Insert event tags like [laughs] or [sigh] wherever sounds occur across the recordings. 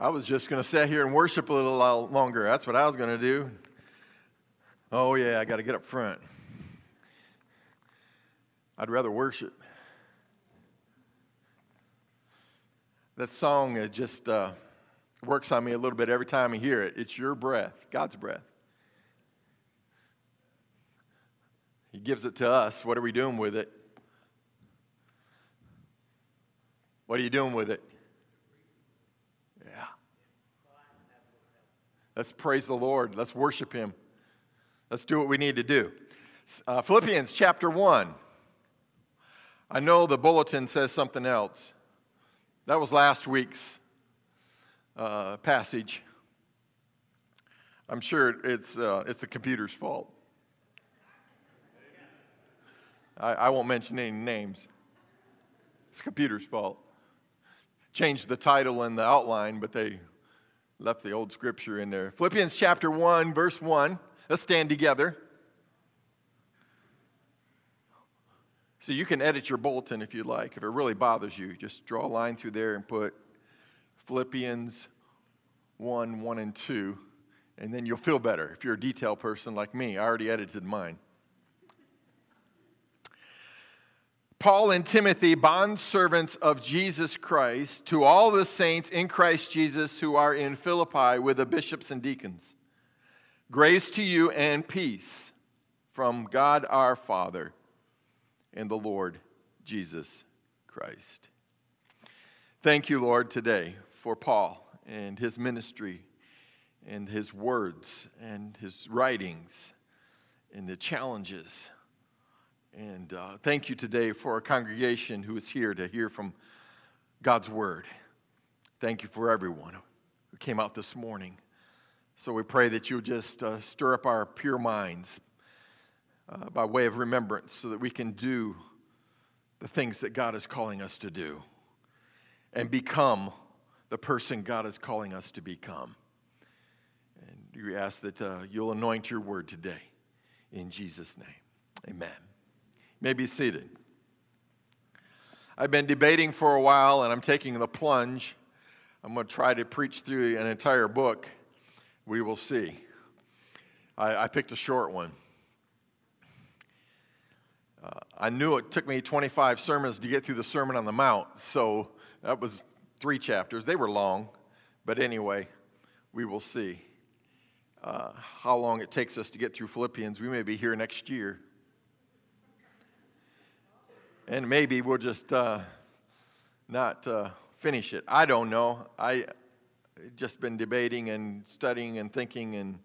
I was just going to sit here and worship a little longer. That's what I was going to do. Oh, yeah, I got to get up front. I'd rather worship. That song just uh, works on me a little bit every time I hear it. It's your breath, God's breath. He gives it to us. What are we doing with it? What are you doing with it? Let's praise the Lord. Let's worship Him. Let's do what we need to do. Uh, Philippians chapter 1. I know the bulletin says something else. That was last week's uh, passage. I'm sure it's, uh, it's the computer's fault. I, I won't mention any names. It's computer's fault changed the title and the outline, but they left the old scripture in there. Philippians chapter 1, verse 1. Let's stand together. So you can edit your bulletin if you like. If it really bothers you, just draw a line through there and put Philippians 1, 1 and 2, and then you'll feel better. If you're a detail person like me, I already edited mine. Paul and Timothy, bondservants of Jesus Christ, to all the saints in Christ Jesus who are in Philippi with the bishops and deacons. Grace to you and peace from God our Father and the Lord Jesus Christ. Thank you, Lord, today for Paul and his ministry and his words and his writings and the challenges and uh, thank you today for our congregation who is here to hear from God's word. Thank you for everyone who came out this morning. So we pray that you'll just uh, stir up our pure minds uh, by way of remembrance so that we can do the things that God is calling us to do and become the person God is calling us to become. And we ask that uh, you'll anoint your word today. In Jesus' name, amen may be seated. I've been debating for a while and I'm taking the plunge. I'm going to try to preach through an entire book. We will see. I, I picked a short one. Uh, I knew it took me 25 sermons to get through the Sermon on the Mount, so that was three chapters. They were long, but anyway, we will see uh, how long it takes us to get through Philippians. We may be here next year and maybe we'll just uh, not uh, finish it. I don't know. I just been debating and studying and thinking and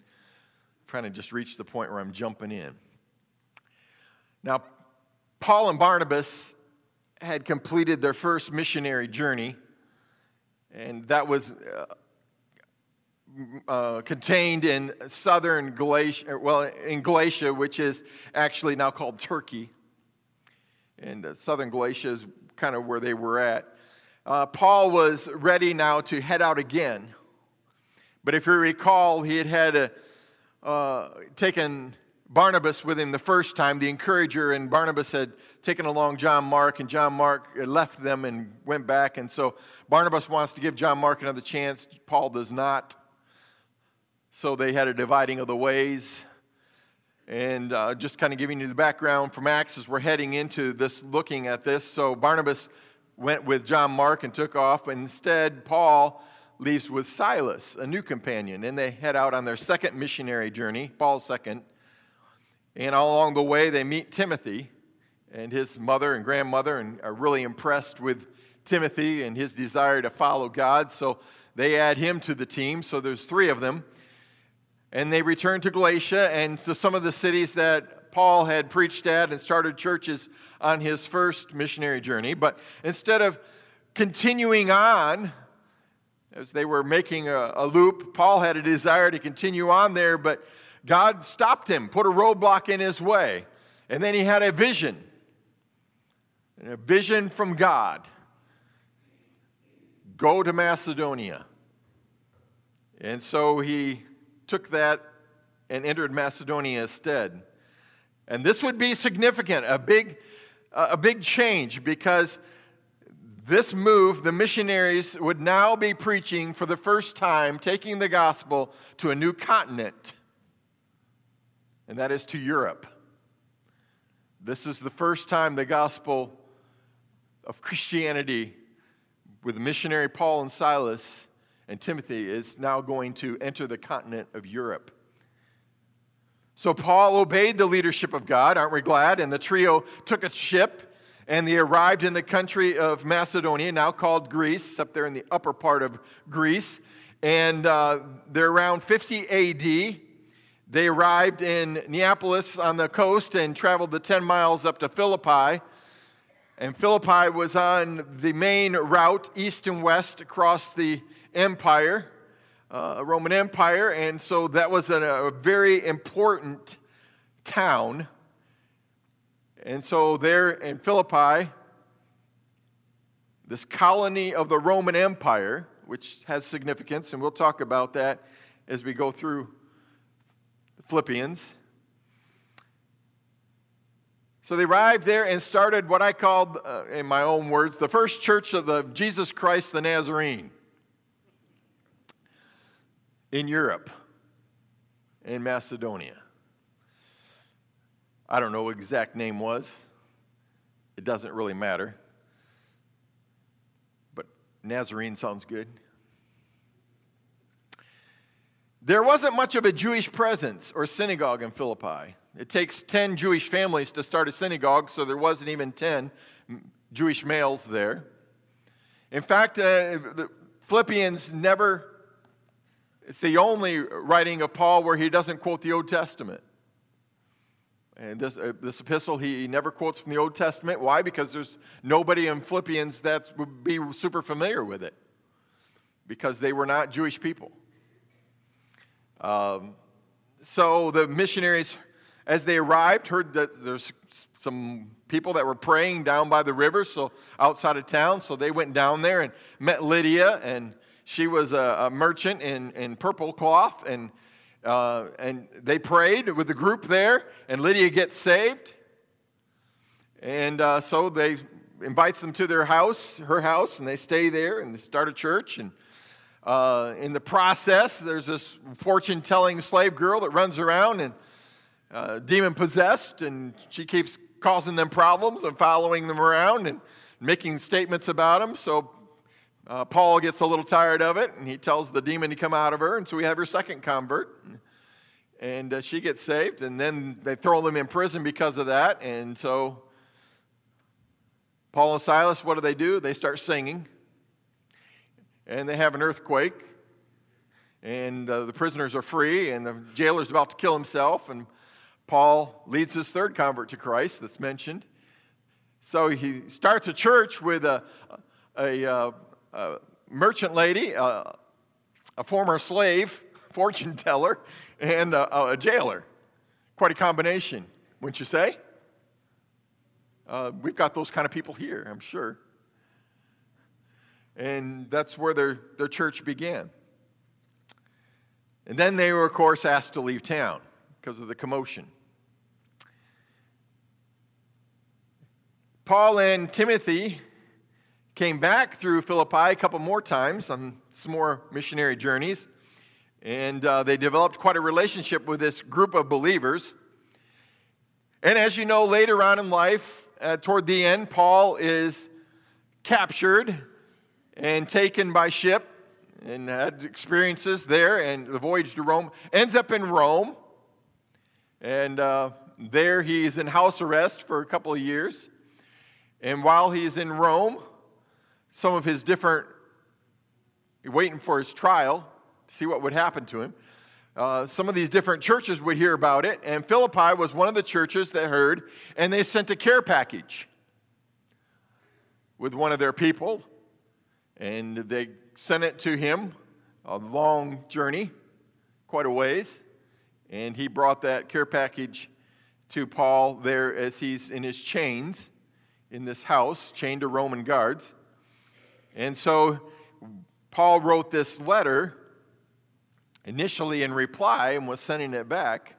trying to just reach the point where I'm jumping in. Now, Paul and Barnabas had completed their first missionary journey, and that was uh, uh, contained in southern Galatia, well, in Galatia, which is actually now called Turkey and southern Galatia is kind of where they were at. Uh, Paul was ready now to head out again. But if you recall, he had had a, uh, taken Barnabas with him the first time, the encourager, and Barnabas had taken along John Mark, and John Mark left them and went back. And so Barnabas wants to give John Mark another chance. Paul does not. So they had a dividing of the ways. And uh, just kind of giving you the background from Acts as we're heading into this, looking at this. So Barnabas went with John Mark and took off. Instead, Paul leaves with Silas, a new companion, and they head out on their second missionary journey, Paul's second. And all along the way, they meet Timothy and his mother and grandmother, and are really impressed with Timothy and his desire to follow God. So they add him to the team. So there's three of them. And they returned to Galatia and to some of the cities that Paul had preached at and started churches on his first missionary journey. But instead of continuing on, as they were making a, a, loop, Paul had a desire to continue on there, but God stopped him, put a roadblock in his way. And then he had a vision, a vision from God go to Macedonia. And so he took that and entered Macedonia instead. And this would be significant, a big, a big change, because this move, the missionaries would now be preaching for the first time, taking the gospel to a new continent, and that is to Europe. This is the first time the gospel of Christianity with missionary Paul and Silas and Timothy is now going to enter the continent of Europe. So Paul obeyed the leadership of God, aren't we glad? And the trio took a ship and they arrived in the country of Macedonia, now called Greece, up there in the upper part of Greece. And uh, they're around 50 AD. They arrived in Neapolis on the coast and traveled the 10 miles up to Philippi. And Philippi was on the main route, east and west, across the empire, uh, Roman Empire. And so that was a, a very important town. And so, there in Philippi, this colony of the Roman Empire, which has significance, and we'll talk about that as we go through Philippians. So they arrived there and started what I called, uh, in my own words, the first church of the Jesus Christ the Nazarene in Europe, in Macedonia. I don't know what exact name was. It doesn't really matter. But Nazarene sounds good. There wasn't much of a Jewish presence or synagogue in Philippi. It takes 10 Jewish families to start a synagogue, so there wasn't even 10 Jewish males there. In fact, uh, Philippians never, it's the only writing of Paul where he doesn't quote the Old Testament. And this, uh, this epistle, he never quotes from the Old Testament. Why? Because there's nobody in Philippians that would be super familiar with it, because they were not Jewish people. Um, so the missionaries, as they arrived, heard that there's some people that were praying down by the river, so outside of town. So they went down there and met Lydia, and she was a, a merchant in, in purple cloth, and uh, and they prayed with the group there, and Lydia gets saved. And uh, so they invites them to their house, her house, and they stay there and they start a church. And uh, in the process, there's this fortune-telling slave girl that runs around and uh, demon possessed, and she keeps causing them problems and following them around and making statements about them. So uh, Paul gets a little tired of it, and he tells the demon to come out of her, and so we have her second convert. And uh, she gets saved, and then they throw them in prison because of that. And so Paul and Silas, what do they do? They start singing, and they have an earthquake, and uh, the prisoners are free, and the jailer's about to kill himself, and Paul leads his third convert to Christ that's mentioned. So he starts a church with a, a, a a merchant lady, a former slave, [laughs] fortune teller, and a, a, jailer. Quite a combination, wouldn't you say? Uh, we've got those kind of people here, I'm sure. And that's where their, their church began. And then they were, of course, asked to leave town because of the commotion. Paul and Timothy Came back through Philippi a couple more times on some more missionary journeys. And uh, they developed quite a relationship with this group of believers. And as you know, later on in life, uh, toward the end, Paul is captured and taken by ship and had experiences there. And the voyage to Rome ends up in Rome. And uh, there he's in house arrest for a couple of years. And while he's in Rome, some of his different, waiting for his trial, to see what would happen to him. Uh, some of these different churches would hear about it, and Philippi was one of the churches that heard, and they sent a care package with one of their people, and they sent it to him, a long journey, quite a ways, and he brought that care package to Paul there as he's in his chains in this house, chained to Roman guards. And so Paul wrote this letter initially in reply and was sending it back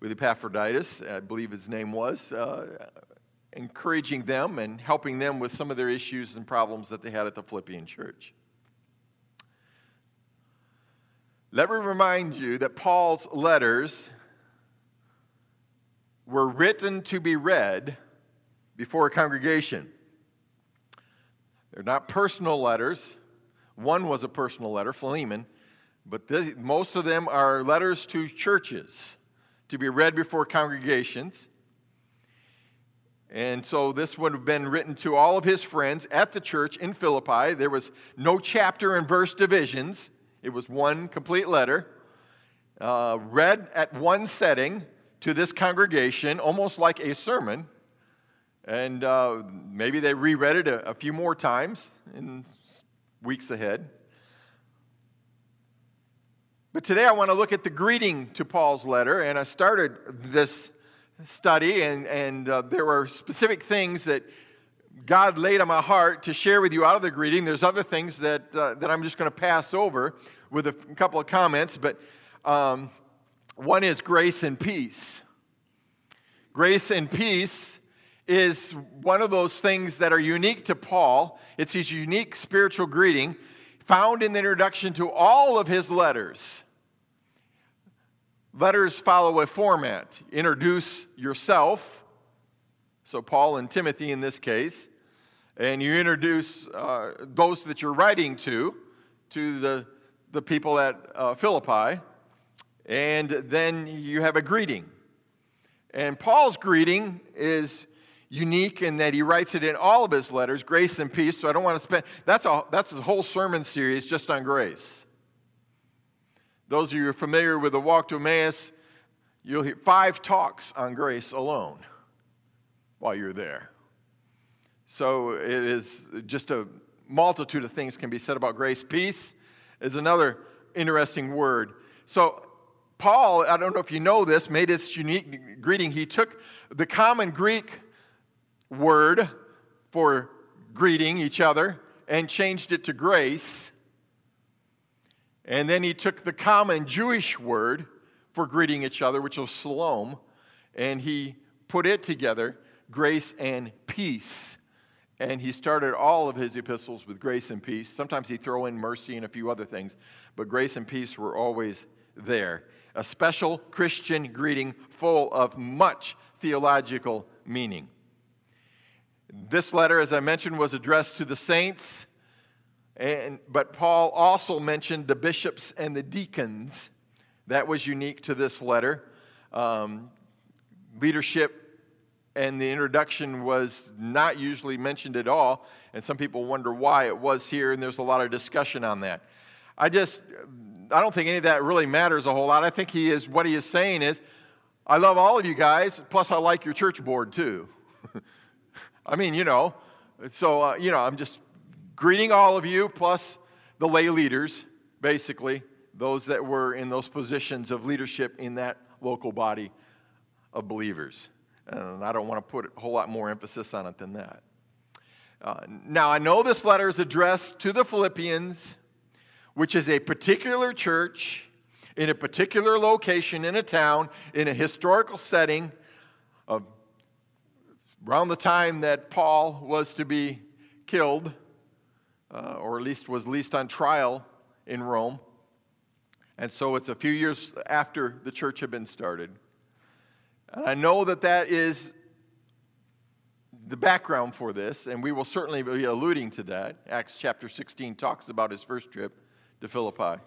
with Epaphroditus, I believe his name was. Uh, encouraging them and helping them with some of their issues and problems that they had at the Philippian church. Let me remind you that Paul's letters were written to be read before a congregation. They're not personal letters. One was a personal letter, Philemon, but this, most of them are letters to churches to be read before congregations. And so this would have been written to all of his friends at the church in Philippi. There was no chapter and verse divisions. It was one complete letter, uh, read at one setting to this congregation, almost like a sermon. And uh, maybe they reread it a, a few more times in weeks ahead. But today I want to look at the greeting to Paul's letter, and I started this study, and, and uh, there were specific things that God laid on my heart to share with you out of the greeting. There's other things that, uh, that I'm just going to pass over with a couple of comments, but um, one is grace and peace. Grace and peace is one of those things that are unique to Paul. It's his unique spiritual greeting found in the introduction to all of his letters. Letters follow a format introduce yourself, so Paul and Timothy in this case, and you introduce uh, those that you're writing to, to the, the people at uh, Philippi, and then you have a greeting. And Paul's greeting is unique in that he writes it in all of his letters, grace and peace. So I don't want to spend that's a that's a whole sermon series just on grace. Those of you who are familiar with the walk to Emmaus, you'll hear five talks on grace alone while you're there. So it is just a multitude of things can be said about grace. Peace is another interesting word. So Paul, I don't know if you know this, made this unique greeting. He took the common Greek word for greeting each other and changed it to grace. And then he took the common Jewish word for greeting each other, which was shalom, and he put it together, grace and peace. And he started all of his epistles with grace and peace. Sometimes he'd throw in mercy and a few other things, but grace and peace were always there a special Christian greeting full of much theological meaning. This letter, as I mentioned, was addressed to the saints, and, but Paul also mentioned the bishops and the deacons. That was unique to this letter. Um, leadership and the introduction was not usually mentioned at all, and some people wonder why it was here, and there's a lot of discussion on that. I just I don't think any of that really matters a whole lot. I think he is what he is saying is, I love all of you guys. Plus, I like your church board too. [laughs] I mean, you know, so uh, you know, I'm just greeting all of you, plus the lay leaders, basically those that were in those positions of leadership in that local body of believers. And I don't want to put a whole lot more emphasis on it than that. Uh, now, I know this letter is addressed to the Philippians which is a particular church in a particular location in a town in a historical setting around the time that Paul was to be killed, uh, or at least was least on trial in Rome. And so it's a few years after the church had been started. And I know that that is the background for this, and we will certainly be alluding to that. Acts chapter 16 talks about his first trip to Philippi.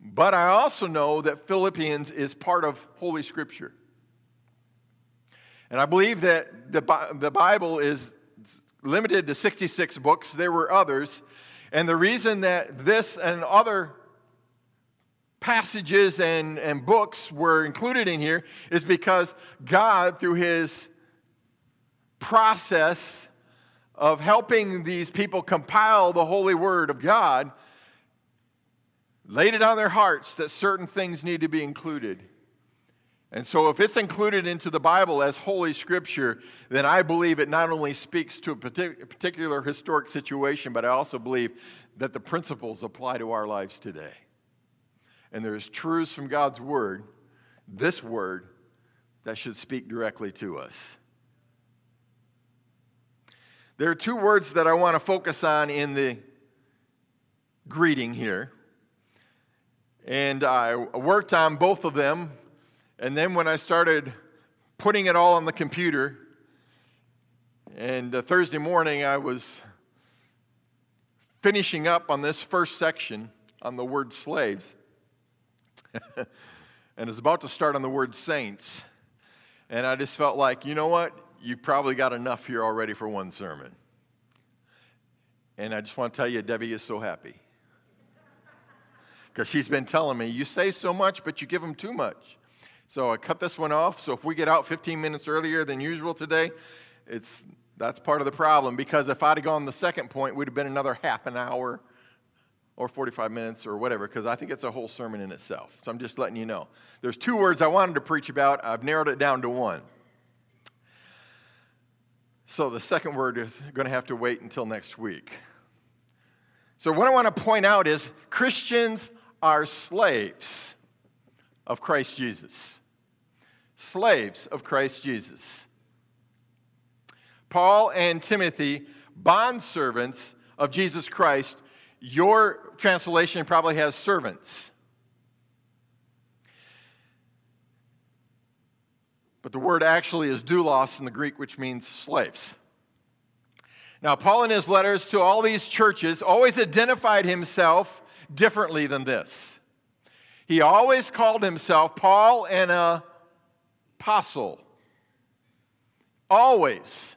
But I also know that Philippians is part of Holy Scripture. And I believe that the, the Bible is limited to 66 books. There were others. And the reason that this and other passages and, and books were included in here is because God, through his process of helping these people compile the holy word of God, laid it on their hearts that certain things need to be included. And so, if it's included into the Bible as Holy Scripture, then I believe it not only speaks to a particular historic situation, but I also believe that the principles apply to our lives today. And there's truths from God's Word, this Word, that should speak directly to us. There are two words that I want to focus on in the greeting here. And I worked on both of them. And then when I started putting it all on the computer, and uh, Thursday morning I was finishing up on this first section on the word slaves. [laughs] and was about to start on the word saints. And I just felt like, you know what? You've probably got enough here already for one sermon. And I just want to tell you, Debbie is so happy. Because she's been telling me, you say so much, but you give them too much. So I cut this one off. So if we get out 15 minutes earlier than usual today, it's, that's part of the problem. Because if I'd have gone the second point, we'd have been another half an hour or 45 minutes or whatever, because I think it's a whole sermon in itself. So I'm just letting you know. There's two words I wanted to preach about. I've narrowed it down to one. So the second word is going to have to wait until next week. So, what I want to point out is Christians are slaves of Christ Jesus. Slaves of Christ Jesus. Paul and Timothy, bondservants of Jesus Christ, your translation probably has servants. But the word actually is doulos in the Greek, which means slaves. Now, Paul, in his letters to all these churches, always identified himself differently than this. He always called himself Paul an apostle. Always.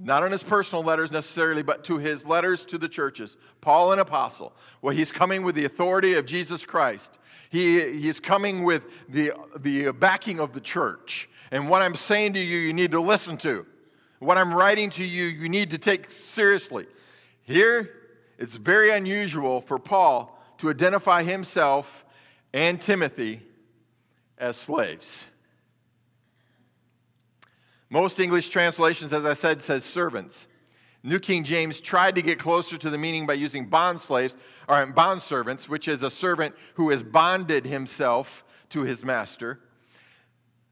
Not in his personal letters necessarily, but to his letters to the churches. Paul, an apostle. Well, he's coming with the authority of Jesus Christ. He, he's coming with the, the backing of the church. And what I'm saying to you, you need to listen to. What I'm writing to you, you need to take seriously. Here, it's very unusual for Paul to identify himself and Timothy as slaves. Most English translations, as I said, says servants. New King James tried to get closer to the meaning by using bond slaves or bond servants, which is a servant who has bonded himself to his master.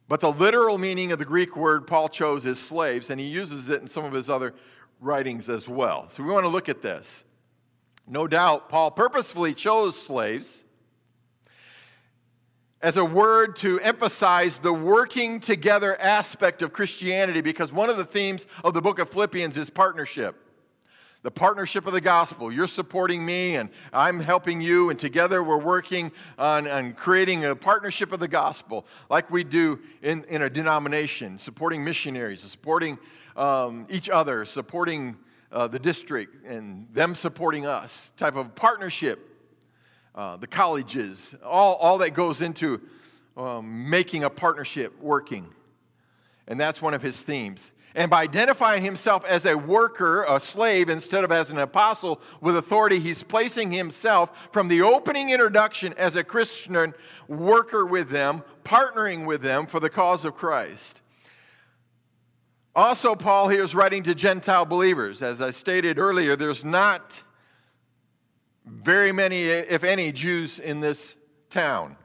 But the literal meaning of the Greek word Paul chose is slaves, and he uses it in some of his other writings as well. So we want to look at this. No doubt, Paul purposefully chose slaves as a word to emphasize the working together aspect of Christianity because one of the themes of the book of Philippians is partnership. The partnership of the gospel. You're supporting me, and I'm helping you, and together we're working on, on creating a partnership of the gospel, like we do in, in a denomination, supporting missionaries, supporting um, each other, supporting uh, the district, and them supporting us, type of partnership uh, the colleges, all, all that goes into um, making a partnership working. And that's one of his themes. And by identifying himself as a worker, a slave, instead of as an apostle with authority, he's placing himself from the opening introduction as a Christian worker with them, partnering with them for the cause of Christ. Also, Paul here is writing to Gentile believers. As I stated earlier, there's not very many, if any, Jews in this town.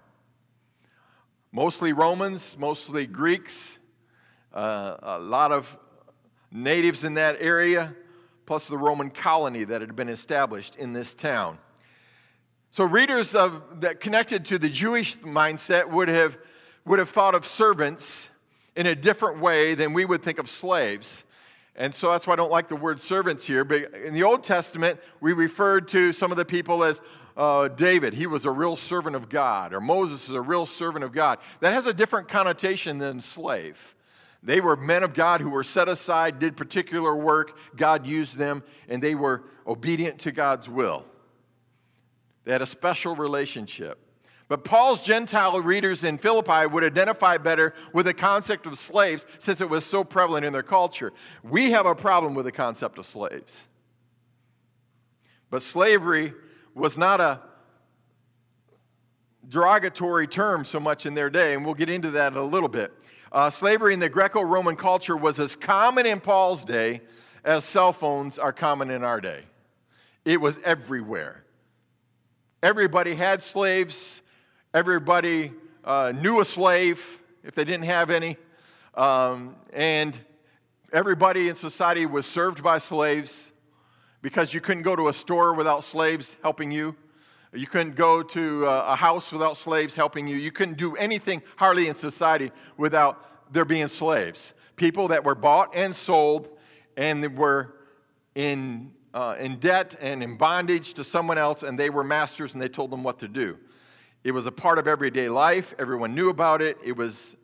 Mostly Romans, mostly Greeks, uh, a lot of natives in that area, plus the Roman colony that had been established in this town. So readers of that connected to the Jewish mindset would have, would have thought of servants in a different way than we would think of slaves. And so that's why I don't like the word servants here. But in the Old Testament, we referred to some of the people as uh, David. He was a real servant of God, or Moses is a real servant of God. That has a different connotation than slave. They were men of God who were set aside, did particular work. God used them, and they were obedient to God's will. They had a special relationship. But Paul's Gentile readers in Philippi would identify better with the concept of slaves since it was so prevalent in their culture. We have a problem with the concept of slaves. But slavery was not a derogatory term so much in their day, and we'll get into that in a little bit. Uh, slavery in the Greco Roman culture was as common in Paul's day as cell phones are common in our day. It was everywhere. Everybody had slaves, Everybody uh, knew a slave if they didn't have any. Um, and Everybody in society was served by slaves because you couldn't go to a store without slaves helping you. You couldn't go to a house without slaves helping you. You couldn't do anything hardly in society without there being slaves. People that were bought and sold and were in, uh, in debt and in bondage to someone else, and they were masters and they told them what to do. It was a part of everyday life. Everyone knew about it. It was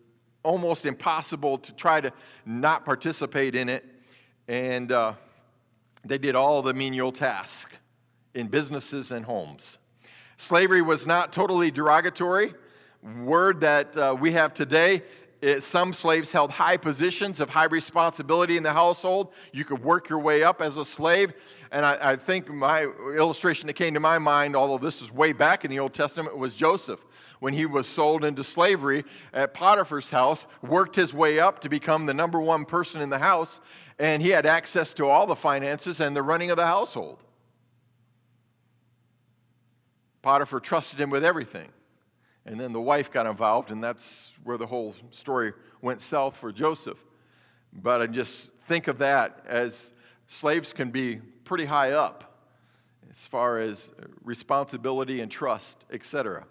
almost impossible to try to not participate in it. And uh, they did all the menial tasks in businesses and homes. Slavery was not totally derogatory. Word that uh, we have today it, some slaves held high positions of high responsibility in the household. You could work your way up as a slave. And I, I, think my illustration that came to my mind, although this is way back in the Old Testament, was Joseph. When he was sold into slavery at Potiphar's house, worked his way up to become the number one person in the house, and he had access to all the finances and the running of the household. Potiphar trusted him with everything. And then the wife got involved, and that's where the whole story went south for Joseph. But I just think of that as slaves can be pretty high up as far as responsibility and trust, etc.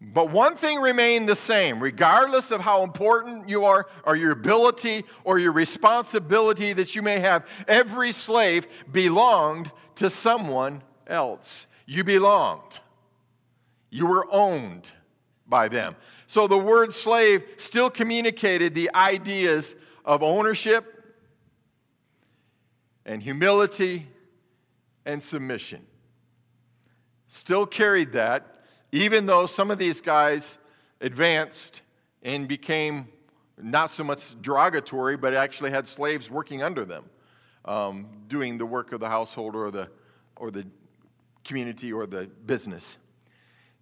But one thing remained the same, regardless of how important you are, or your ability, or your responsibility that you may have. Every slave belonged to someone else. You belonged. You were owned by them. So the word slave still communicated the ideas of ownership and humility and submission. Still carried that, even though some of these guys advanced and became not so much derogatory, but actually had slaves working under them, um, doing the work of the household or the, or the community or the business.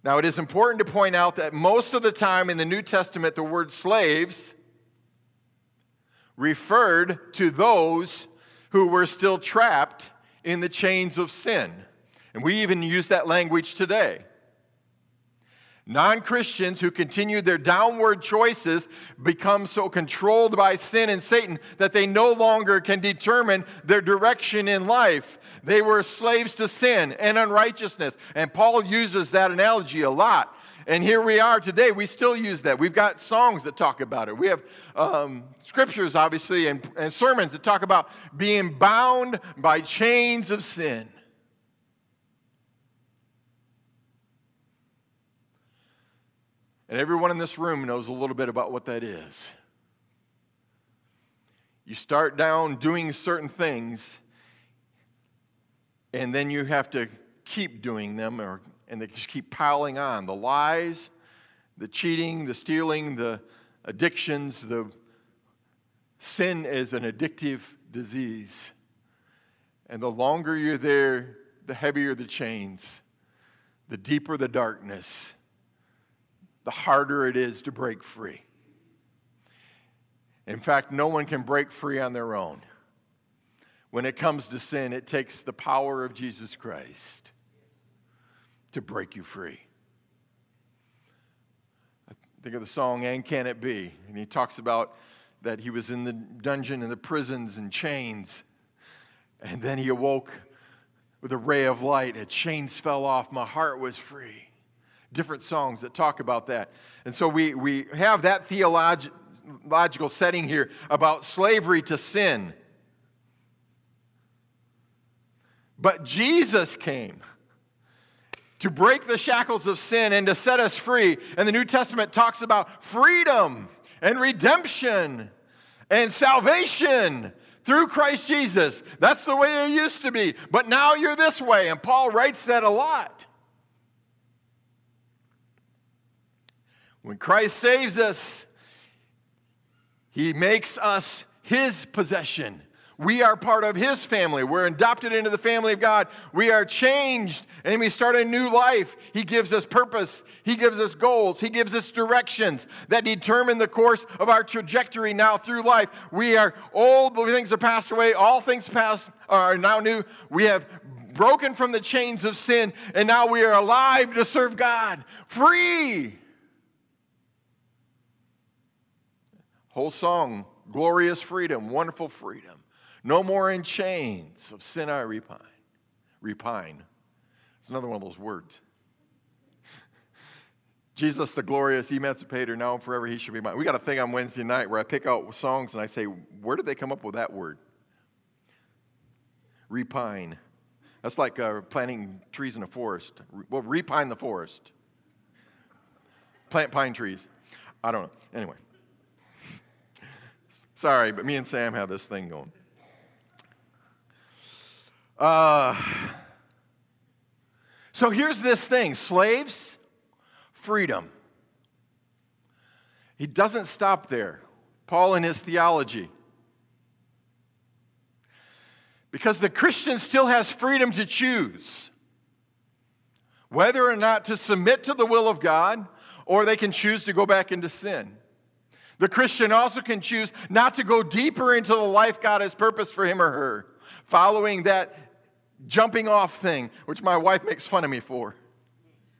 Now, it is important to point out that most of the time in the New Testament, the word slaves referred to those who were still trapped in the chains of sin. And we even use that language today. Non Christians who continue their downward choices become so controlled by sin and Satan that they no longer can determine their direction in life. They were slaves to sin and unrighteousness. And Paul uses that analogy a lot. And here we are today. We still use that. We've got songs that talk about it. We have um, scriptures, obviously, and, and sermons that talk about being bound by chains of sin. And everyone in this room knows a little bit about what that is. You start down doing certain things, and then you have to keep doing them, or, and they just keep piling on. The lies, the cheating, the stealing, the addictions, the sin is an addictive disease. And the longer you're there, the heavier the chains, the deeper the darkness the harder it is to break free. In fact, no one can break free on their own. When it comes to sin, it takes the power of Jesus Christ to break you free. I think of the song, And Can It Be? And he talks about that he was in the dungeon and the prisons and chains. And then he awoke with a ray of light. A chains fell off. My heart was free different songs that talk about that. And so we, we have that theological setting here about slavery to sin. But Jesus came to break the shackles of sin and to set us free. And the New Testament talks about freedom and redemption and salvation through Christ Jesus. That's the way it used to be. But now you're this way. And Paul writes that a lot. When Christ saves us, he makes us his possession. We are part of his family. We're adopted into the family of God. We are changed and we start a new life. He gives us purpose. He gives us goals. He gives us directions that determine the course of our trajectory now through life. We are old, but things are passed away. All things past are now new. We have broken from the chains of sin and now we are alive to serve God. Free. Whole song glorious freedom, wonderful freedom. No more in chains of sin I repine. Repine. It's another one of those words. [laughs] Jesus, the glorious emancipator, now and forever he should be mine. We got a thing on Wednesday night where I pick out songs and I say, where did they come up with that word? Repine. That's like uh, planting trees in a forest. Well, repine the forest. Plant pine trees. I don't know. Anyway. Sorry, but me and Sam have this thing going. Uh, so here's this thing slaves, freedom. He doesn't stop there. Paul and his theology. Because the Christian still has freedom to choose whether or not to submit to the will of God, or they can choose to go back into sin. The Christian also can choose not to go deeper into the life God has purposed for him or her, following that jumping off thing, which my wife makes fun of me for.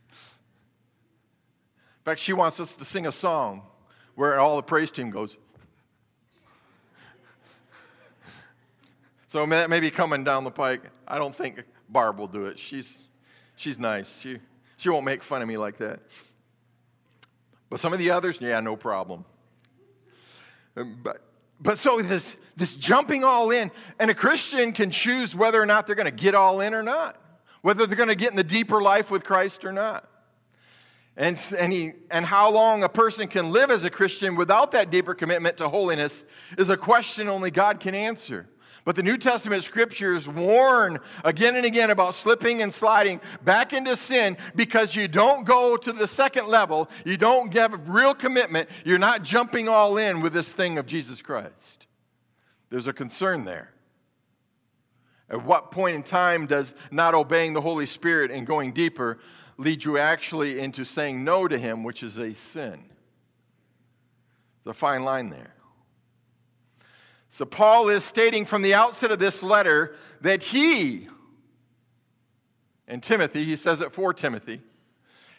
In fact, she wants us to sing a song where all the praise team goes. So that may be coming down the pike. I don't think Barb will do it. She's, she's nice. She, she won't make fun of me like that. But some of the others, yeah, no problem. Um, but, but so this, this jumping all in, and a Christian can choose whether or not they're going to get all in or not, whether they're going to get in the deeper life with Christ or not. And, and, he, and how long a person can live as a Christian without that deeper commitment to holiness is a question only God can answer. But the New Testament scriptures warn again and again about slipping and sliding back into sin because you don't go to the second level. You don't have real commitment. You're not jumping all in with this thing of Jesus Christ. There's a concern there. At what point in time does not obeying the Holy Spirit and going deeper lead you actually into saying no to Him, which is a sin? There's a fine line there. So, Paul is stating from the outset of this letter that he, and Timothy, he says it for Timothy,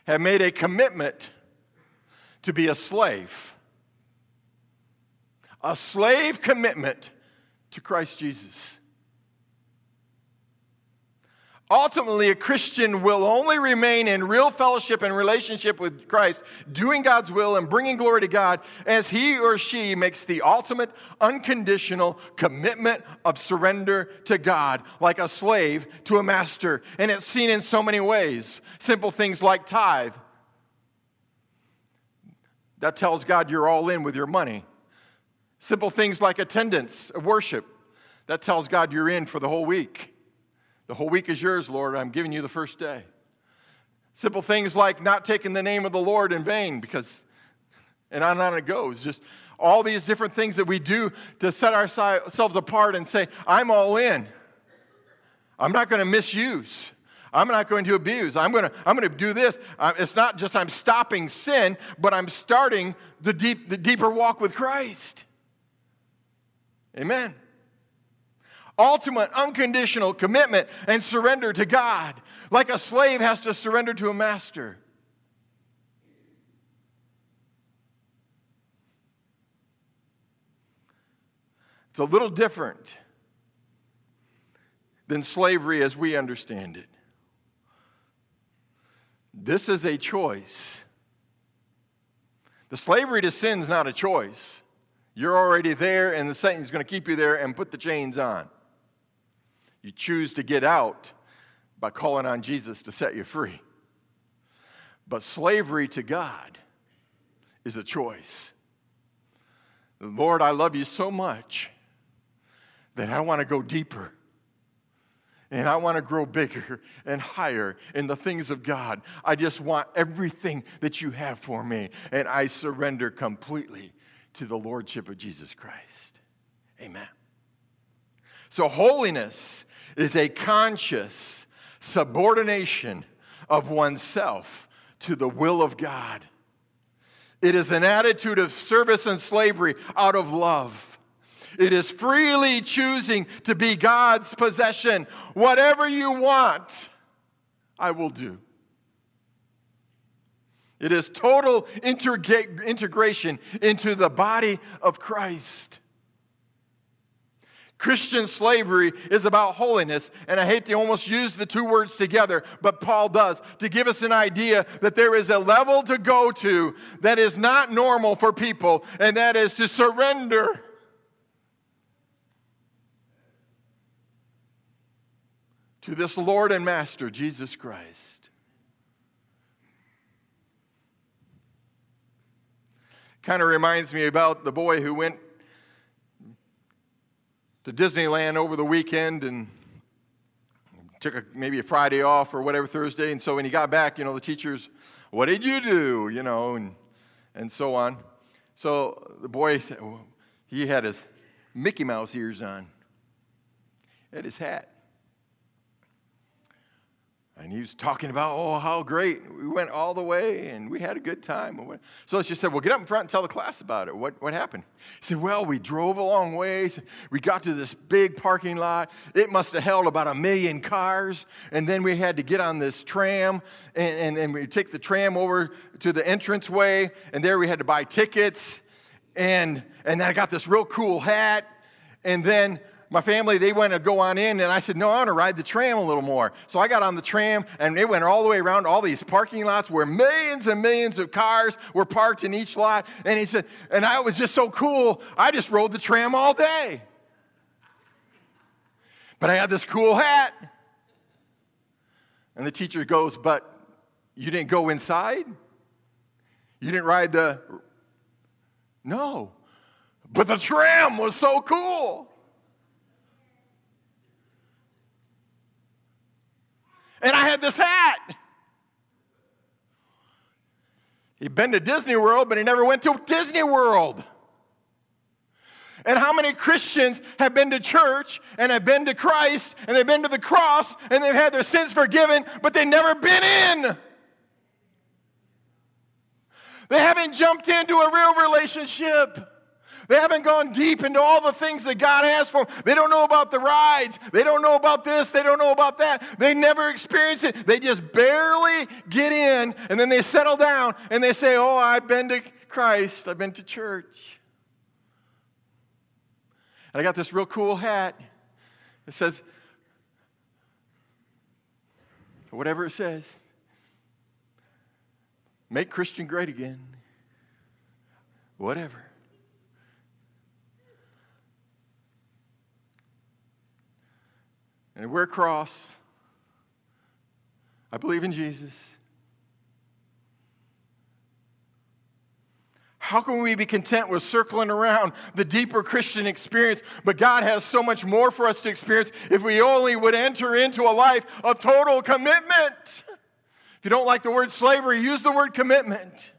have made a commitment to be a slave. A slave commitment to Christ Jesus. Ultimately, a Christian will only remain in real fellowship and relationship with Christ, doing God's will and bringing glory to God as he or she makes the ultimate, unconditional commitment of surrender to God, like a slave to a master. And it's seen in so many ways. Simple things like tithe. That tells God you're all in with your money. Simple things like attendance, of worship. That tells God you're in for the whole week. The whole week is yours, Lord. I'm giving you the first day. Simple things like not taking the name of the Lord in vain, because, and on and on it goes. Just all these different things that we do to set ourselves apart and say, I'm all in. I'm not going to misuse. I'm not going to abuse. I'm going to, I'm going to do this. Uh, it's not just I'm stopping sin, but I'm starting the, deep, the deeper walk with Christ. Amen ultimate, unconditional commitment and surrender to God, like a slave has to surrender to a master. It's a little different than slavery as we understand it. This is a choice. The slavery to sin is not a choice. You're already there, and the Satan's going to keep you there and put the chains on. You choose to get out by calling on Jesus to set you free. But slavery to God is a choice. Lord, I love you so much that I want to go deeper. And I want to grow bigger and higher in the things of God. I just want everything that you have for me. And I surrender completely to the Lordship of Jesus Christ. Amen. So, holiness is a conscious subordination of oneself to the will of God. It is an attitude of service and slavery out of love. It is freely choosing to be God's possession. Whatever you want, I will do. It is total integra- integration into the body of Christ. Christian slavery is about holiness, and I hate to almost use the two words together, but Paul does to give us an idea that there is a level to go to that is not normal for people, and that is to surrender. To this Lord and Master, Jesus Christ. Kind of reminds me about the boy who went to Disneyland over the weekend and took a, maybe a Friday off or whatever Thursday. And so when he got back, you know, the teachers, what did you do? You know, and, and so on. So the boy, said he had his Mickey Mouse ears on, had his hat. And he was talking about, oh, how great. We went all the way and we had a good time. So she said, well, get up in front and tell the class about it. What, what happened? He said, well, we drove a long ways. We got to this big parking lot. It must have held about a million cars. And then we had to get on this tram and, and, and we take the tram over to the entranceway. And there we had to buy tickets. And, and then I got this real cool hat. And then my family, they went to go on in, and I said, No, I want to ride the tram a little more. So I got on the tram, and it went all the way around all these parking lots where millions and millions of cars were parked in each lot. And he said, And I was just so cool, I just rode the tram all day. But I had this cool hat. And the teacher goes, But you didn't go inside? You didn't ride the. No. But the tram was so cool. And I had this hat. He'd been to Disney World, but he never went to Disney World. And how many Christians have been to church and have been to Christ and they've been to the cross and they've had their sins forgiven, but they've never been in? They haven't jumped into a real relationship. They haven't gone deep into all the things that God has for them. They don't know about the rides. They don't know about this. They don't know about that. They never experience it. They just barely get in and then they settle down and they say, Oh, I've been to Christ. I've been to church. And I got this real cool hat. It says, whatever it says, make Christian great again. Whatever. And wear a cross. I believe in Jesus. How can we be content with circling around the deeper Christian experience? But God has so much more for us to experience if we only would enter into a life of total commitment. If you don't like the word slavery, use the word commitment.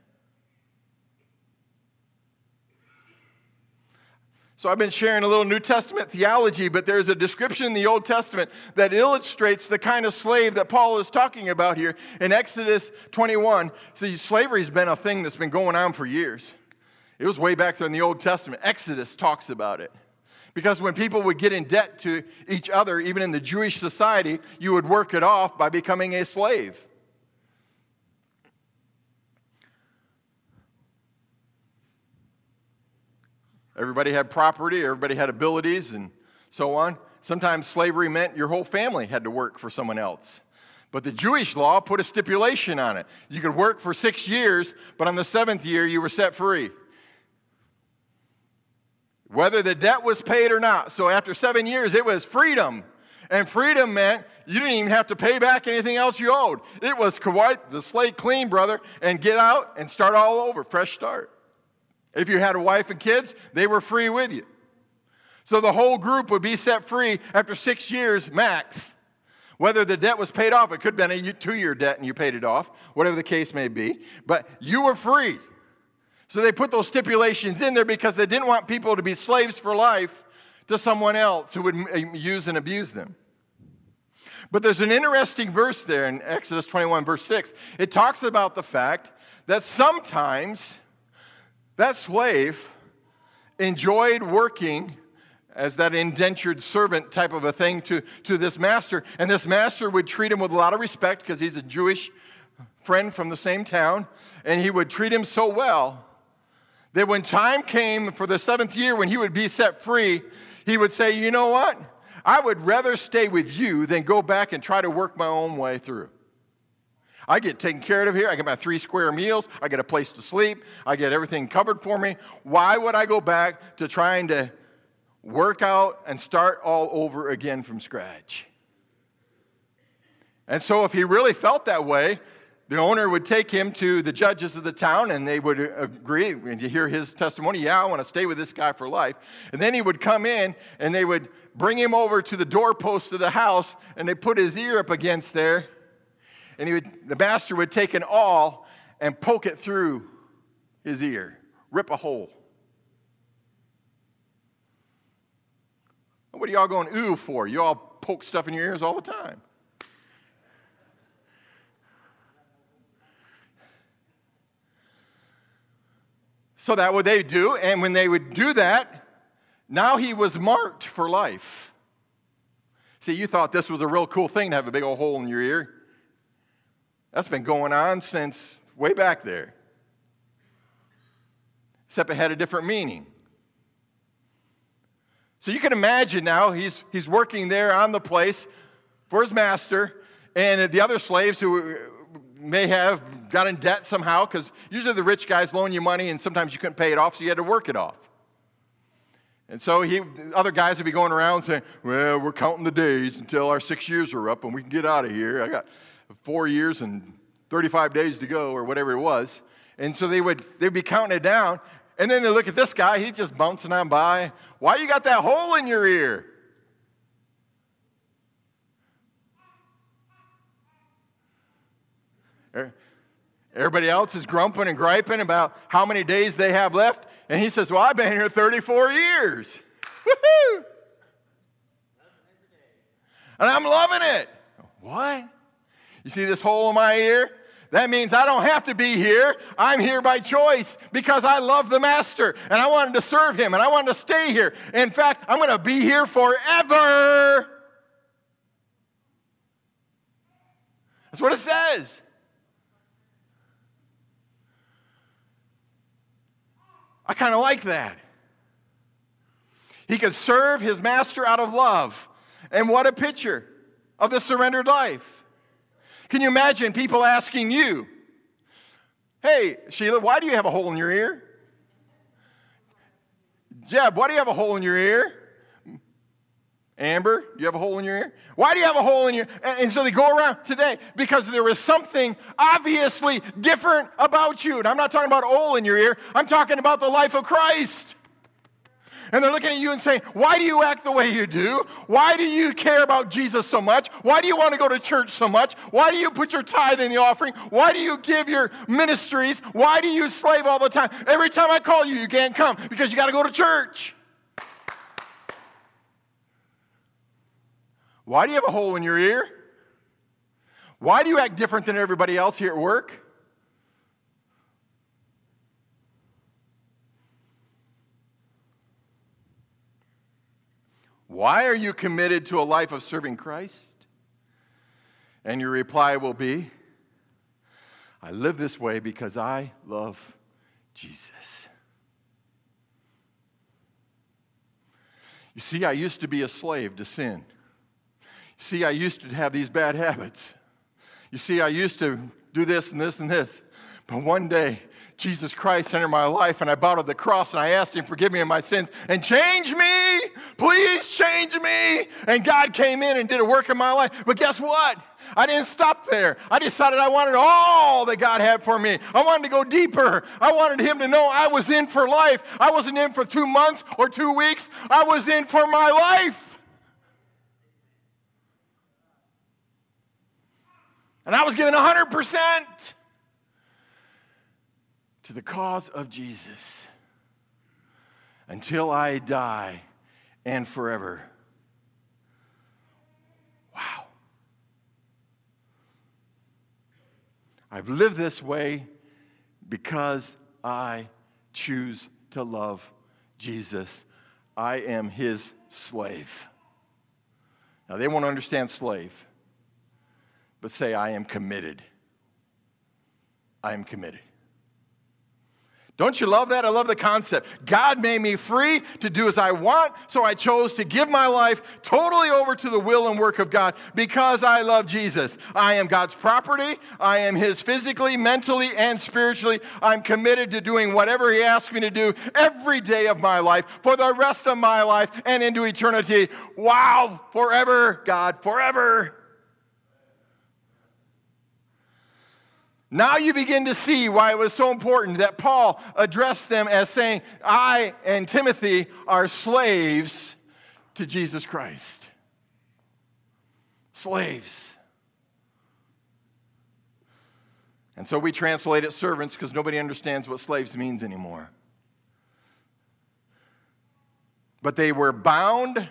So I've been sharing a little New Testament theology, but there's a description in the Old Testament that illustrates the kind of slave that Paul is talking about here in Exodus 21. See, slavery's been a thing that's been going on for years. It was way back there in the Old Testament. Exodus talks about it. Because when people would get in debt to each other, even in the Jewish society, you would work it off by becoming a slave. Everybody had property, everybody had abilities, and so on. Sometimes slavery meant your whole family had to work for someone else. But the Jewish law put a stipulation on it. You could work for six years, but on the seventh year, you were set free. Whether the debt was paid or not. So after seven years, it was freedom. And freedom meant you didn't even have to pay back anything else you owed. It was wipe the slate clean, brother, and get out and start all over, fresh start. If you had a wife and kids, they were free with you. So the whole group would be set free after six years max. Whether the debt was paid off, it could have been a two year debt and you paid it off, whatever the case may be, but you were free. So they put those stipulations in there because they didn't want people to be slaves for life to someone else who would um, use and abuse them. But there's an interesting verse there in Exodus 21, verse 6. It talks about the fact that sometimes that slave enjoyed working as that indentured servant type of a thing to, to this master. And this master would treat him with a lot of respect because he's a Jewish friend from the same town. And he would treat him so well that when time came for the seventh year when he would be set free, he would say, You know what? I would rather stay with you than go back and try to work my own way through. I get taken care of here. I get my three square meals. I get a place to sleep. I get everything covered for me. Why would I go back to trying to work out and start all over again from scratch? And so, if he really felt that way, the owner would take him to the judges of the town and they would agree. And you hear his testimony, yeah, I want to stay with this guy for life. And then he would come in and they would bring him over to the doorpost of the house and they put his ear up against there and he would, the master would take an awl and poke it through his ear, rip a hole. What are y'all going ooh for? You all poke stuff in your ears all the time. So that what they do, and when they would do that, now he was marked for life. See, you thought this was a real cool thing to have a big old hole in your ear. That's been going on since way back there. Except it had a different meaning. So you can imagine now he's, he's working there on the place for his master, and the other slaves who may have got in debt somehow, because usually the rich guys loan you money and sometimes you couldn't pay it off, so you had to work it off. And so he, other guys would be going around saying, Well, we're counting the days until our six years are up and we can get out of here. I got four years and 35 days to go, or whatever it was. And so they would they'd be counting it down. And then they look at this guy, he's just bouncing on by. Why you got that hole in your ear? Er, everybody else is grumping and griping about how many days they have left. And he says, Well, I've been here 34 years. Woohoo! And I'm loving it. What? You see this hole in my ear? That means I don't have to be here. I'm here by choice because I love the Master and I wanted to serve him and I wanted to stay here. In fact, I'm going to be here forever. That's what it says. I kind of like that. He could serve his master out of love. And what a picture of the surrendered life. Can you imagine people asking you, Hey, Sheila, why do you have a hole in your ear? Jeb, why do you have a hole in your ear? Amber, you have a hole in your ear? Why do you have a hole in your and, and so they go around today because there is something obviously different about you. And I'm not talking about hole in your ear, I'm talking about the life of Christ. And they're looking at you and saying, Why do you act the way you do? Why do you care about Jesus so much? Why do you want to go to church so much? Why do you put your tithe in the offering? Why do you give your ministries? Why do you slave all the time? Every time I call you, you can't come because you got to go to church. Why do you have a hole in your ear? Why do you act different than everybody else here at work? Why are you committed to a life of serving Christ? And your reply will be, I live this way because I love Jesus. You see, I used to be a slave to sin. You see, I used to have these bad habits. You see, I used to do this and this and this. But one day, Jesus Christ entered my life and I bowed at the cross and I asked him, Forgive me of my sins and change me. Please change me. And God came in and did a work in my life. But guess what? I didn't stop there. I decided I wanted all that God had for me. I wanted to go deeper. I wanted Him to know I was in for life. I wasn't in for two months or two weeks, I was in for my life. And I was given 100% to the cause of Jesus until I die and forever. Wow. I've lived this way because I choose to love Jesus. I am his slave. Now, they won't understand slave but say, I am committed. I am committed. Don't you love that? I love the concept. God made me free to do as I want, so I chose to give my life totally over to the will and work of God because I love Jesus. I am God's property. I am His physically, mentally, and spiritually. I'm committed to doing whatever He asks me to do every day of my life for the rest of my life and into eternity. Wow, forever, God, forever. Now you begin to see why it was so important that Paul addressed them as saying, I and Timothy are slaves to Jesus Christ. Slaves. And so we translate it servants because nobody understands what slaves means anymore. But they were bound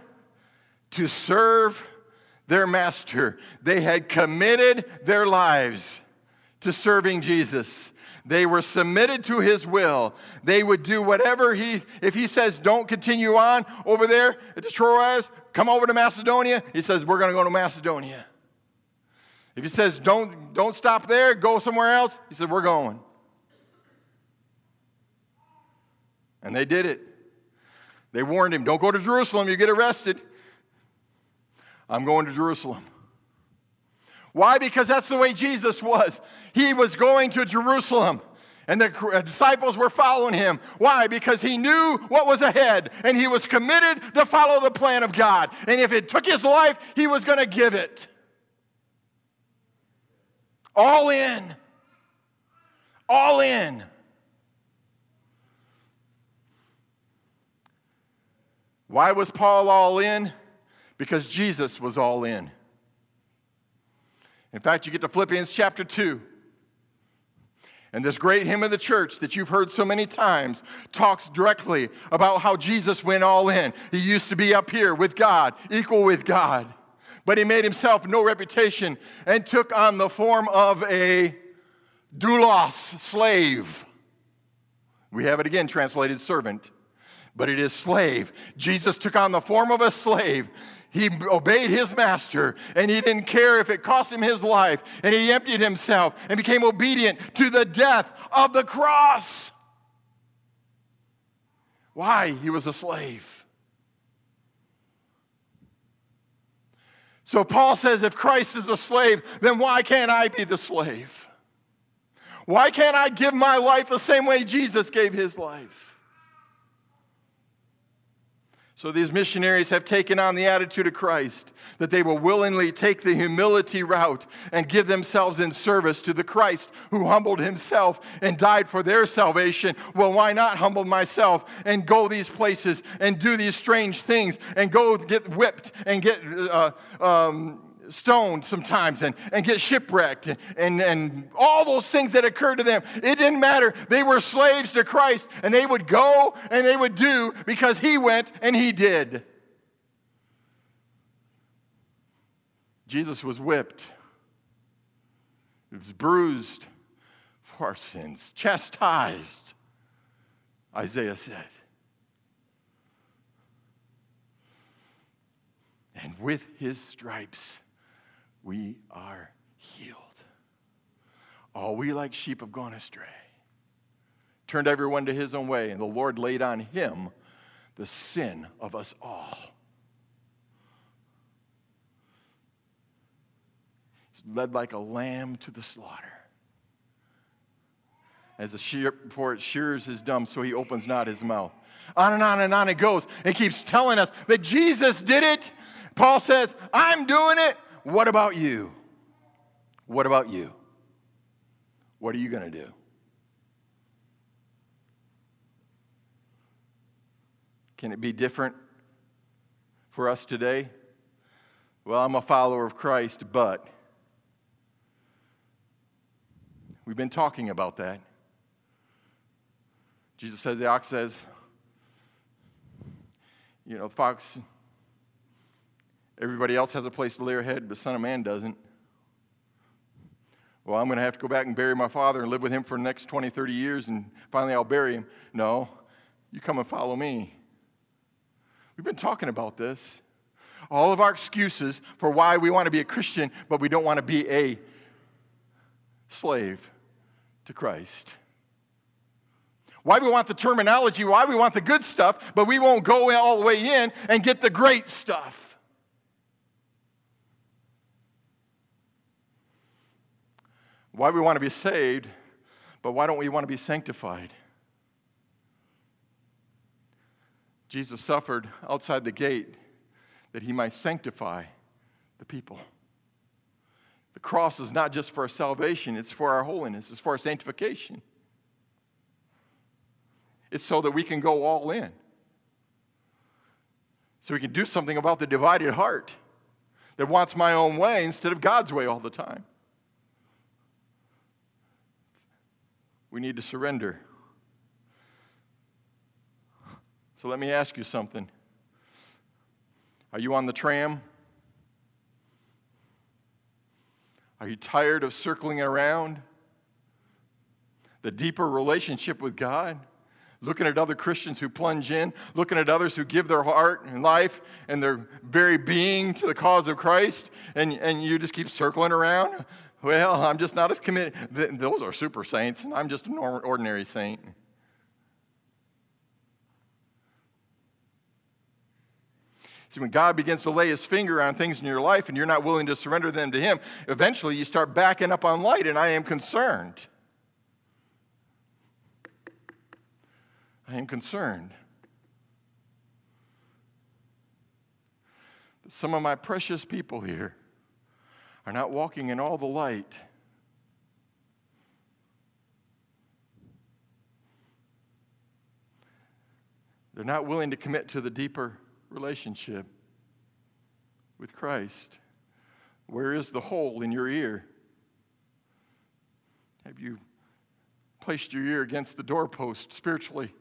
to serve their master, they had committed their lives to serving Jesus. They were submitted to his will. They would do whatever he, if he says, don't continue on over there at the Troas, come over to Macedonia, he says, we're going to go to Macedonia. If he says, don't, don't stop there, go somewhere else, he said, we're going. And they did it. They warned him, don't go to Jerusalem, you get arrested. I'm going to Jerusalem. Why? Because that's the way Jesus was. He was going to Jerusalem. And the uh, disciples were following him. Why? Because he knew what was ahead and he was committed to follow the plan of God. And if it took his life, he was going to give it. All in. All in. Why was Paul all in? Because Jesus was all in. In fact, you get to Philippians chapter 2. And this great hymn of the church that you've heard so many times talks directly about how Jesus went all in. He used to be up here with God, equal with God, but he made himself no reputation and took on the form of a doulos, slave. We have it again translated servant, but it is slave. Jesus took on the form of a slave he obeyed his master and he didn't care if it cost him his life. And he emptied himself and became obedient to the death of the cross. Why? He was a slave. So Paul says if Christ is a slave, then why can't I be the slave? Why can't I give my life the same way Jesus gave his life? So these missionaries have taken on the attitude of Christ that they will willingly take the humility route and give themselves in service to the Christ who humbled himself and died for their salvation. Well, why not humble myself and go these places and do these strange things and go get whipped and get uh, um, stoned sometimes and, and get shipwrecked and, and all those things that occurred to them. It didn't matter. They were slaves to Christ and they would go and they would do because He went and He did. Jesus was whipped, he was bruised for our sins, chastised, Isaiah said. And with his stripes, we are healed. All we like sheep have gone astray, turned everyone to his own way, and the Lord laid on him the sin of us all. He's led like a lamb to the slaughter. As the sheep before it shears his dumb, so he opens not his mouth. On and on and on it goes. It keeps telling us that Jesus did it. Paul says, I'm doing it. What about you? What about you? What are you going to do? Can it be different for us today? Well, I'm a follower of Christ, but we've been talking about that. Jesus says, the ox says, you know, fox Everybody else has a place to lay their head, but Son of Man doesn't. Well, I'm going to have to go back and bury my father and live with him for the next 20, 30 years, and finally I'll bury him. No, you come and follow me. We've been talking about this. All of our excuses for why we want to be a Christian, but we don't want to be a slave to Christ. Why we want the terminology, why we want the good stuff, but we won't go all the way in and get the great stuff. Why we want to be saved, but why don't we want to be sanctified? Jesus suffered outside the gate that he might sanctify the people. The cross is not just for our salvation, it's for our holiness, it's for our sanctification. It's so that we can go all in. So we can do something about the divided heart that wants my own way instead of God's way all the time. We need to surrender. So let me ask you something. Are you on the tram? Are you tired of circling around the deeper relationship with God? Looking at other Christians who plunge in, looking at others who give their heart and life and their very being to the cause of Christ, and, and you just keep circling around? Well, I'm just not as committed. Those are super saints, and I'm just an ordinary saint. See, when God begins to lay his finger on things in your life and you're not willing to surrender them to him, eventually you start backing up on light, and I am concerned. I am concerned. Some of my precious people here are not walking in all the light. They're not willing to commit to the deeper relationship with Christ. Where is the hole in your ear? Have you placed your ear against the doorpost spiritually?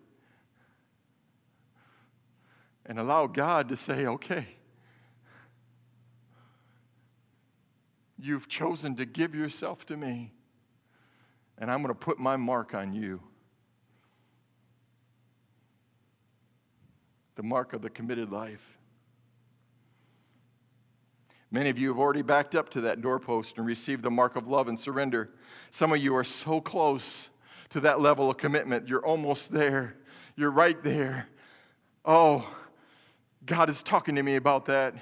And allow God to say, okay, You've chosen to give yourself to me, and I'm going to put my mark on you. The mark of the committed life. Many of you have already backed up to that doorpost and received the mark of love and surrender. Some of you are so close to that level of commitment. You're almost there. You're right there. Oh, God is talking to me about that.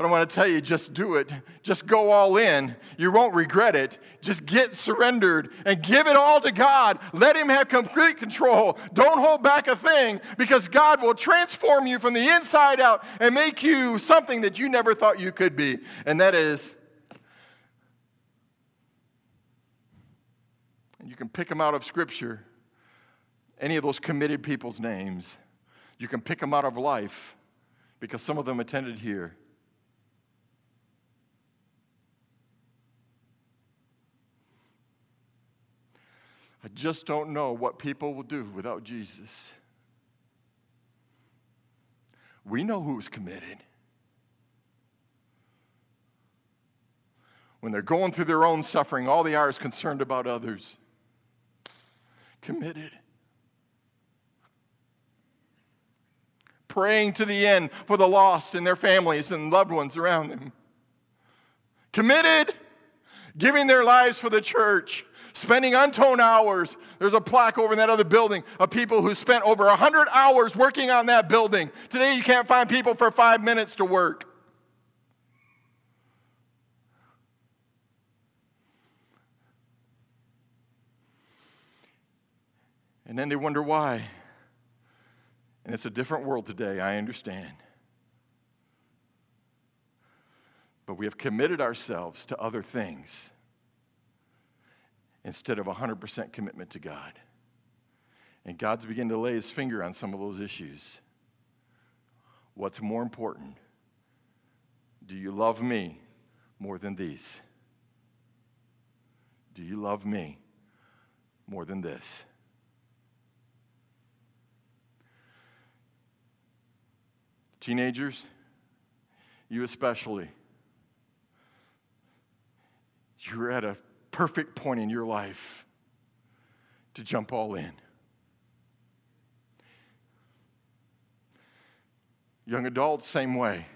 But I want to tell you just do it. Just go all in. You won't regret it. Just get surrendered and give it all to God. Let Him have complete control. Don't hold back a thing because God will transform you from the inside out and make you something that you never thought you could be. And that is, you can pick them out of Scripture, any of those committed people's names. You can pick them out of life because some of them attended here. I just don't know what people will do without Jesus. We know who's committed. When they're going through their own suffering, all they are is concerned about others. Committed. Praying to the end for the lost and their families and loved ones around them. Committed. Giving their lives for the church spending untold hours. There's a plaque over in that other building of people who spent over 100 hours working on that building. Today, you can't find people for five minutes to work. And then they wonder why. And it's a different world today, I understand. But we have committed ourselves to other things instead of 100% commitment to God. And God's beginning to lay his finger on some of those issues. What's more important? Do you love me more than these? Do you love me more than this? Teenagers, you especially, you're at a perfect point in your life to jump all in. Young adults, same way.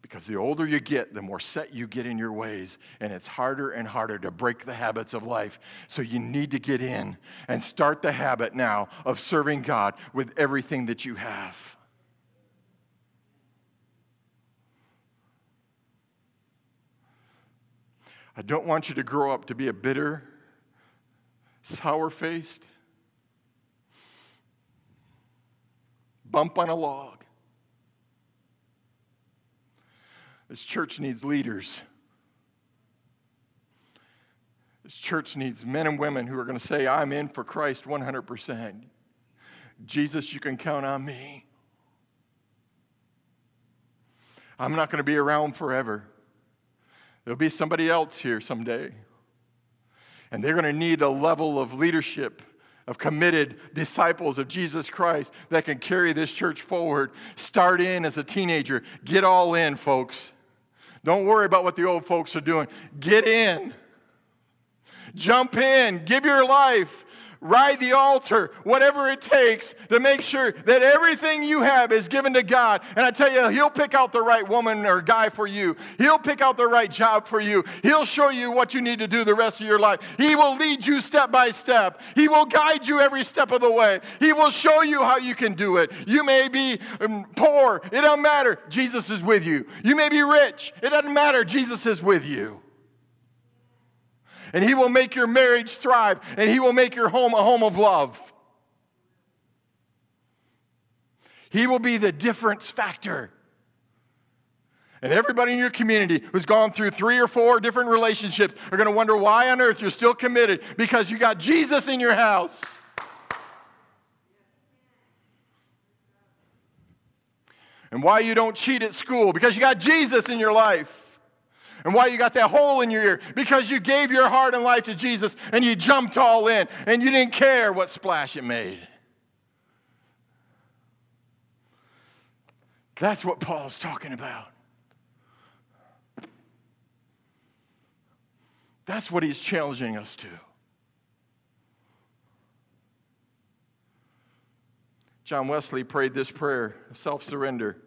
Because the older you get, the more set you get in your ways, and it's harder and harder to break the habits of life. So you need to get in and start the habit now of serving God with everything that you have. I don't want you to grow up to be a bitter, sour faced, bump on a log. This church needs leaders. This church needs men and women who are going to say, I'm in for Christ 100%. Jesus, you can count on me. I'm not going to be around forever. There'll be somebody else here someday. And they're going to need a level of leadership, of committed disciples of Jesus Christ that can carry this church forward. Start in as a teenager. Get all in, folks. Don't worry about what the old folks are doing. Get in. Jump in. Give your life ride the altar, whatever it takes to make sure that everything you have is given to God. And I tell you, He'll pick out the right woman or guy for you. He'll pick out the right job for you. He'll show you what you need to do the rest of your life. He will lead you step by step. He will guide you every step of the way. He will show you how you can do it. You may be um, poor, it doesn't matter. Jesus is with you. You may be rich, it doesn't matter. Jesus is with you and He will make your marriage thrive, and He will make your home a home of love. He will be the difference factor. And everybody in your community who's gone through three or four different relationships are going to wonder why on earth you're still committed because you got Jesus in your house. And why you don't cheat at school because you got Jesus in your life. And why you got that hole in your ear? Because you gave your heart and life to Jesus and you jumped all in and you didn't care what splash it made. That's what Paul's talking about. That's what he's challenging us to. John Wesley prayed this prayer of self surrender.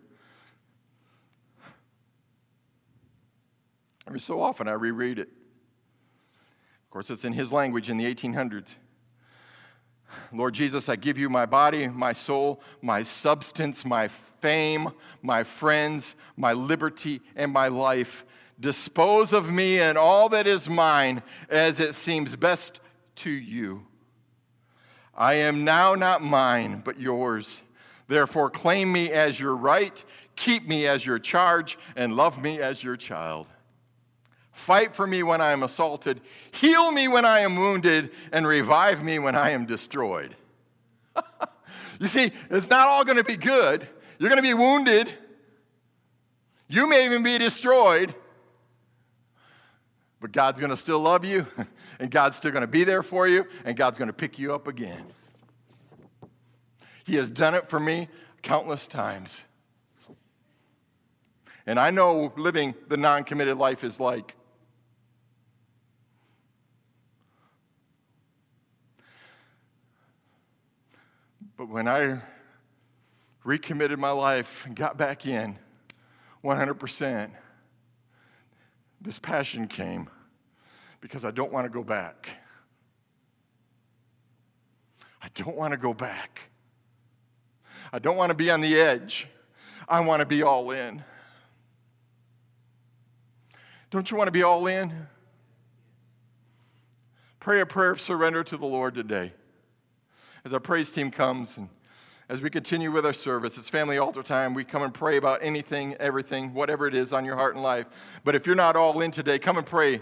Every so often I reread it. Of course, it's in his language in the 1800s. Lord Jesus, I give you my body, my soul, my substance, my fame, my friends, my liberty, and my life. Dispose of me and all that is mine as it seems best to you. I am now not mine, but yours. Therefore, claim me as your right, keep me as your charge, and love me as your child. Fight for me when I am assaulted. Heal me when I am wounded. And revive me when I am destroyed. [laughs] you see, it's not all going to be good. You're going to be wounded. You may even be destroyed. But God's going to still love you. [laughs] And God's still going to be there for you. And God's going to pick you up again. He has done it for me countless times. And I know living the non committed life is like. But when I recommitted my life and got back in 100%, this passion came because I don't want to go back. I don't want to go back. I don't want to be on the edge. I want to be all in. Don't you want to be all in? Pray a prayer of surrender to the Lord today as our praise team comes and as we continue with our service, it's family altar time. We come and pray about anything, everything, whatever it is on your heart and life. But if you're not all in today, come and pray.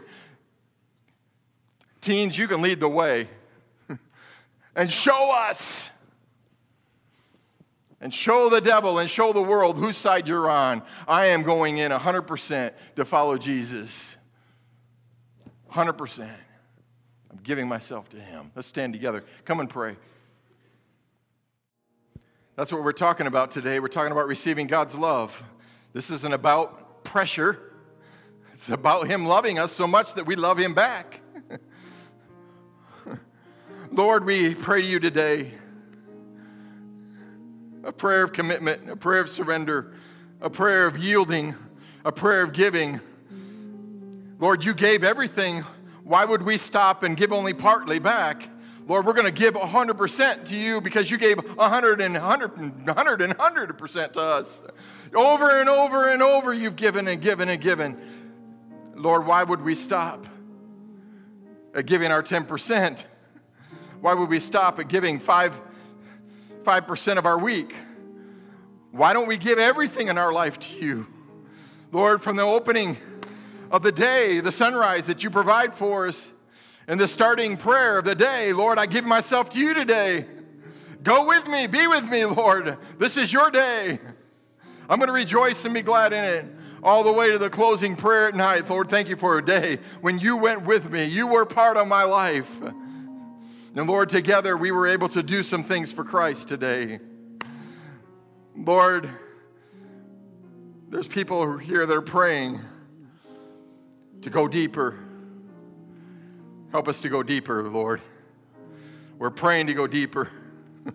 Teens, you can lead the way [laughs] and show us and show the devil and show the world whose side you're on. I am going in 100% to follow Jesus. 100%. I'm giving myself to him. Let's stand together. Come and pray. That's what we're talking about today. We're talking about receiving God's love. This isn't about pressure, it's about Him loving us so much that we love Him back. [laughs] Lord, we pray to you today a prayer of commitment, a prayer of surrender, a prayer of yielding, a prayer of giving. Lord, you gave everything. Why would we stop and give only partly back? Lord, we're going to give 100% to you because you gave 100 and 100 and 100 and 100% to us. Over and over and over, you've given and given and given. Lord, why would we stop at giving our 10%? Why would we stop at giving 5, 5% of our week? Why don't we give everything in our life to you? Lord, from the opening of the day, the sunrise that you provide for us, and the starting prayer of the day, Lord, I give myself to you today. Go with me, be with me, Lord. This is your day. I'm going to rejoice and be glad in it. All the way to the closing prayer at night, Lord, thank you for a day when you went with me. You were part of my life. And Lord, together we were able to do some things for Christ today. Lord, there's people here that are praying to go deeper. Help us to go deeper, Lord. We're praying to go deeper. [laughs]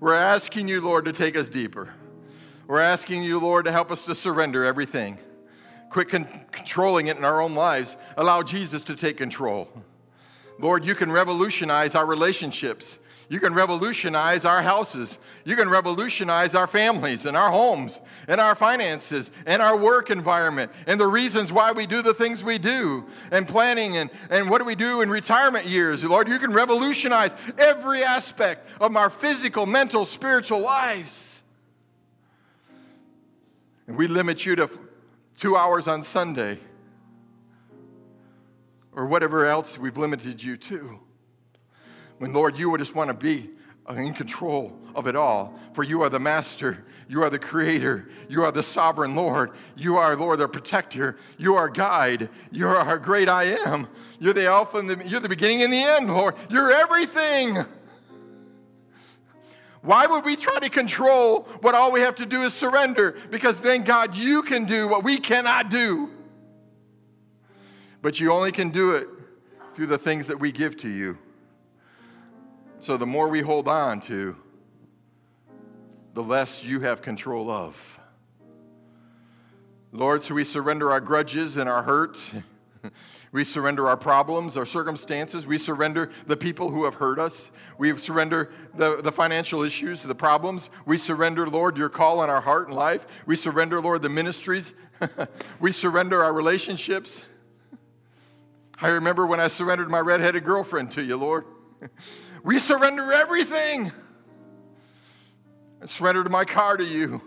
We're asking you, Lord, to take us deeper. We're asking you, Lord, to help us to surrender everything. Quit con- controlling it in our own lives. Allow Jesus to take control. Lord, you can revolutionize our relationships. You can revolutionize our houses. You can revolutionize our families and our homes and our finances and our work environment and the reasons why we do the things we do and planning and, and what do we do in retirement years. Lord, you can revolutionize every aspect of our physical, mental, spiritual lives. And we limit you to two hours on Sunday or whatever else we've limited you to. When, Lord, you would just want to be in control of it all. For you are the master, you are the creator, you are the sovereign Lord, you are, Lord, the protector, you are guide, you are our great I am. You're the Alpha and the, you're the beginning and the end, Lord. You're everything. Why would we try to control what all we have to do is surrender? Because then, God, you can do what we cannot do. But you only can do it through the things that we give to you. So the more we hold on to, the less you have control of. Lord, so we surrender our grudges and our hurts. [laughs] We surrender our problems, our circumstances. We surrender the people who have hurt us. We surrender the, the financial issues, the problems. We surrender, Lord, your call on our heart and life. We surrender, Lord, the ministries. [laughs] we surrender our relationships. I remember when I surrendered my redheaded girlfriend to you, Lord. [laughs] We surrender everything. I surrendered my car to you.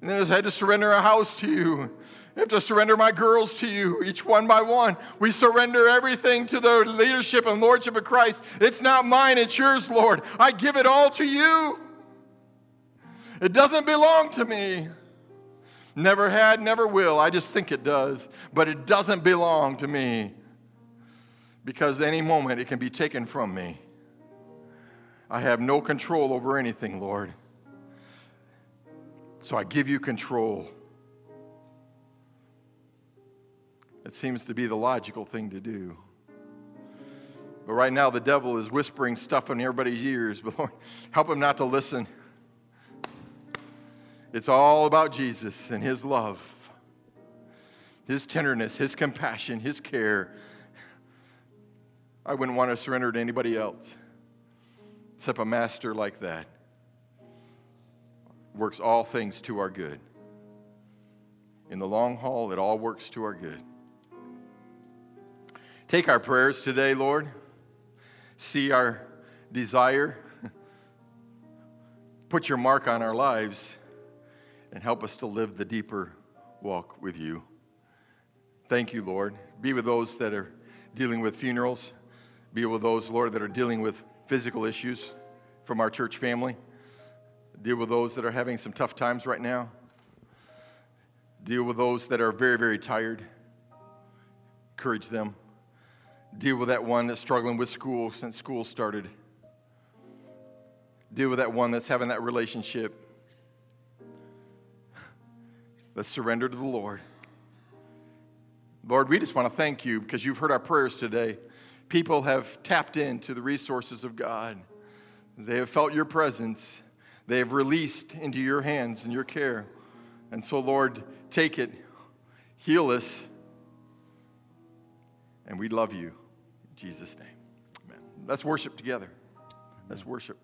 And then I had to surrender a house to you. I have to surrender my girls to you, each one by one. We surrender everything to the leadership and lordship of Christ. It's not mine, it's yours, Lord. I give it all to you. It doesn't belong to me. Never had, never will. I just think it does. But it doesn't belong to me because any moment it can be taken from me. I have no control over anything, Lord. So I give you control. It seems to be the logical thing to do. But right now, the devil is whispering stuff in everybody's ears. [laughs] But Lord, help him not to listen. It's all about Jesus and his love, his tenderness, his compassion, his care. I wouldn't want to surrender to anybody else except a master like that works all things to our good. In the long haul, it all works to our good. Take our prayers today, Lord. See our desire. [laughs] Put your mark on our lives and help us to live the deeper walk with you. Thank you, Lord. Be with those that are dealing with funerals. Be with those, Lord, that are dealing with physical issues from our church family. Deal with those that are having some tough times right now. Deal with those that are very, very tired. Encourage them. Deal with that one that's struggling with school since school started. Deal with that one that's having that relationship. Let's surrender to the Lord. Lord, we just want to thank you because you've heard our prayers today people have tapped into the resources of God. They have felt your presence. They have released into your hands and your care. And so, Lord, take it, Heal us. And we love you. In Jesus' name. Amen. Let's worship together. Let's worship.